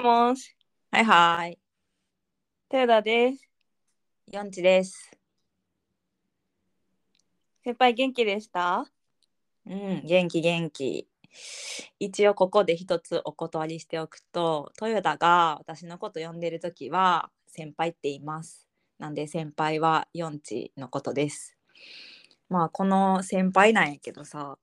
もし、はいはい。豊田です。ヨンチです。先輩元気でした？うん、元気元気。一応ここで一つお断りしておくと、豊田が私のこと呼んでるときは先輩って言います。なんで先輩はヨンチのことです。まあこの先輩なんやけどさ、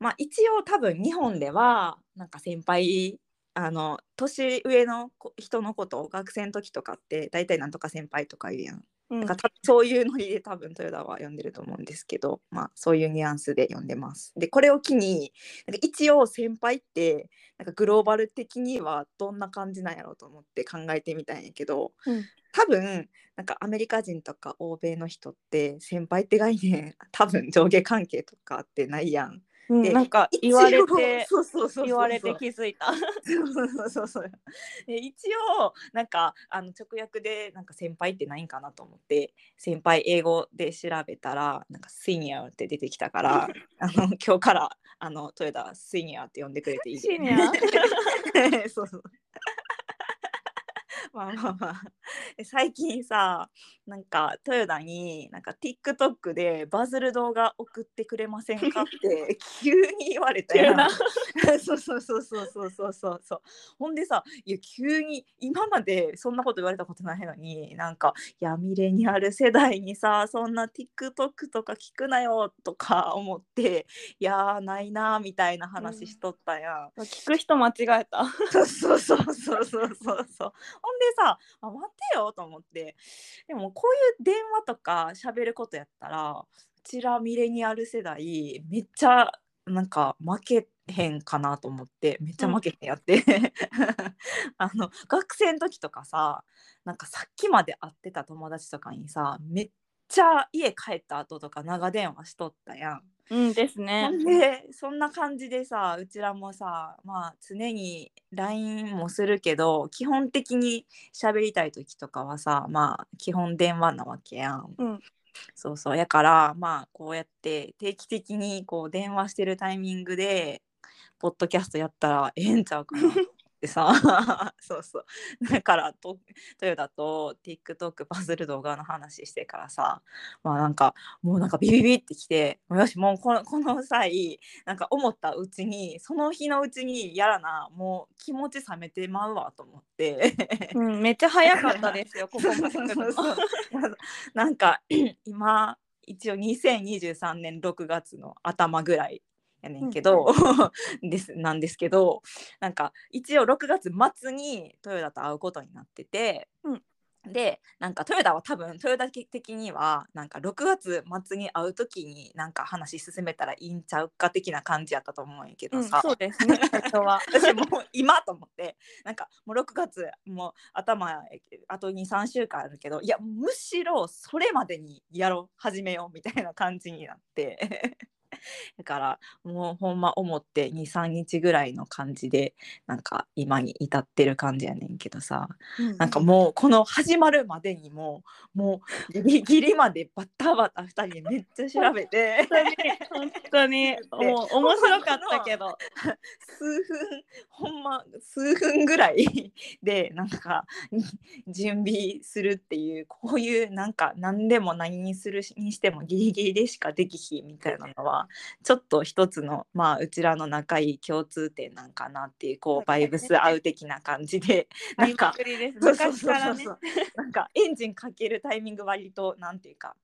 まあ一応多分日本ではなんか先輩あの年上の子人のことを学生の時とかって大体なんとか先輩とか言うやん。うんなんかたそういうノリで多分豊田は呼んでると思うんですけど、まあ、そういうニュアンスで呼んでます。でこれを機になんか一応先輩ってなんかグローバル的にはどんな感じなんやろうと思って考えてみたんやけどうん多分なんかアメリカ人とか欧米の人って先輩って概念多分上下関係とかってないやん。でうんなんか言われて言われて気づいた。そうそうそうそう。で一応なんかあの直訳でなんか先輩ってないんかなと思って先輩英語で調べたらなんかシニアって出てきたから あの今日からあの豊田シニアって呼んでくれていいシニア？そうそうまあまあまあ。最近さなんか豊田になんか TikTok でバズる動画送ってくれませんかって急に言われたよ そうそうそうそうそうそうそう。そうほんでさいや急に今までそんなこと言われたことないのになんかいやミレニアル世代にさそんな TikTok とか聞くなよとか思っていやーないなーみたいな話しとったやん、聞く人間違えた。そうそうそうそうそうそう。そうほんでさ、あ、待てよと思って。でもこういう電話とか喋ることやったらうちらミレニアル世代めっちゃなんか負けへんかなと思ってめっちゃ負けへんやって、あの学生の時とかさなんかさっきまで会ってた友達とかにさめっちゃ家帰った後とか長電話しとったやん。うんですほね。んでそんな感じでさうちらもさまあ常に LINE もするけど基本的に喋りたい時とかはさまあ基本電話なわけやん。うんそうそう。やからまあこうやって定期的にこう電話してるタイミングでポッドキャストやったらええんちゃうかな ってさ そうそうだからと豊田と TikTok バズる動画の話してからさまあなんかもうなんかビビビってきてよしもうこのこの際なんか思ったうちにその日のうちにやらなもう気持ち冷めてまうわと思って。うんめっちゃ早かったですよ。ここなんか 今一応2023年6月の頭ぐらいやねんけど、ですなんですけどなんか一応6月末に豊田と会うことになってて、うん。でなんか豊田は多分豊田的にはなんか6月末に会う時になんか話進めたらいいんちゃうか的な感じやったと思うんやけうんどさ、そうですね。私もう今と思ってなんかもう6月もう頭あと23週間あるけどいやむしろそれまでにやろう始めようみたいな感じになってだからもうほんま思って23日ぐらいの感じでなんか今に至ってる感じやねんけどさなんかもうこの始まるまでにももうギリギリまでバタバタ2人でめっちゃ調べて。本当に本当に もう面白かったけど。数分ほんま数分ぐらい でなんかに準備するっていうこういうなんか何でも何にするにしてもギリギリでしかできひんみたいなのはちょっと一つのまあうちらの仲いい共通点なんかなっていうこうバイブス合う的な感じで なんか。なんかエンジンかけるタイミング割となんていうか、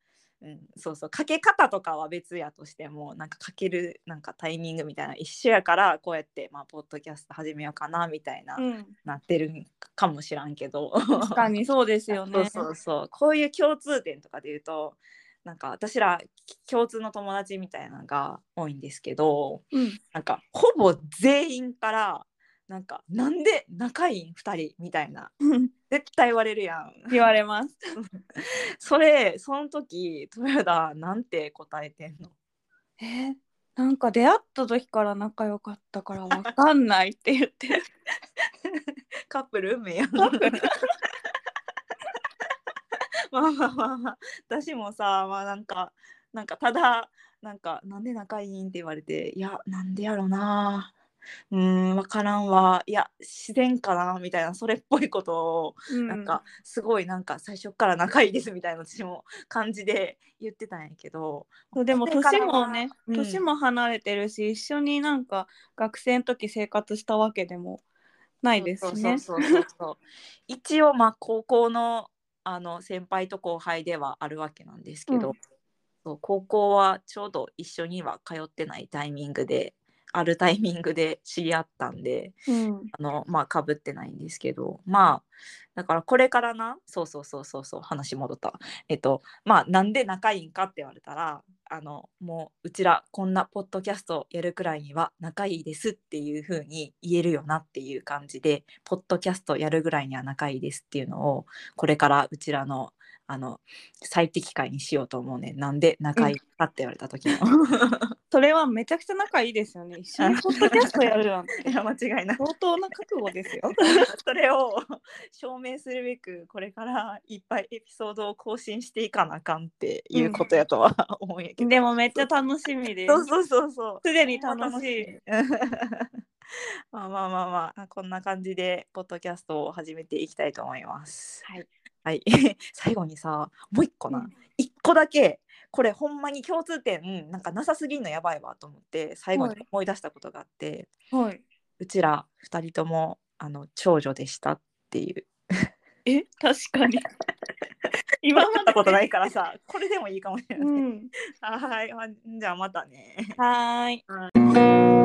うん、そうそう。かけ方とかは別やとしてもなんかかけるなんかタイミングみたいな一緒やからこうやってまあポッドキャスト始めようかなみたいな、うん。なってるんかもしらんけど。確かにそうですよね。そうそうそう。こういう共通点とかで言うとなんか私ら共通の友達みたいなのが多いんですけどうんなんかほぼ全員からなんかなんで仲いいん2人みたいな絶対言われるやん。言われます。それその時豊田なんて答えてんの？えーなんか出会った時から仲良かったからわかんないって言ってる。カップル運命やん。まあまあまあまあ私もさまあなんかなんかただなんかなんで仲いいんって言われていやなんでやろな。うーん分からんわ。いや自然かなみたいなそれっぽいことをうん。なんかすごいなんか最初から仲いいですみたいな私も感じで言ってたんやけど。でも年もね、うん。年も離れてるし一緒になんか学生の時生活したわけでもないですしね。そうそうそうそう。一応まあ高校のあの先輩と後輩ではあるわけなんですけど、うん。そう高校はちょうど一緒には通ってないタイミングであるタイミングで知り合ったんでうん。あのまあかぶってないんですけどまあだからこれからなそうそうそうそうそう話戻った。えっとまあなんで仲いいんかって言われたらあのもううちらこんなポッドキャストやるくらいには仲いいですっていう風に言えるよなっていう感じでポッドキャストやるぐらいには仲いいですっていうのをこれからうちらのあの最適解にしようと思うねなんで仲いいかって言われた時の それはめちゃくちゃ仲いいですよね。一緒にポッドキャストやるなんて いや間違いない相当な覚悟ですよ。それを証明するべくこれからいっぱいエピソードを更新していかなあかんっていうことやとは思うんやけど、でもめっちゃ楽しみです。そうそうそうそうすでに楽しい。まあまあまあまあこんな感じでポッドキャストを始めていきたいと思います。はい。はい、最後にさもう一個な、うん一個だけこれほんまに共通点なんかなさすぎんのやばいわと思って最後にはい思い出したことがあって、はい。うちら二人ともあの長女でしたっていう。え？確かに。今まで会ったことないからさこれでもいいかもしれない。うん。はい、まあじゃあまたね。はーい。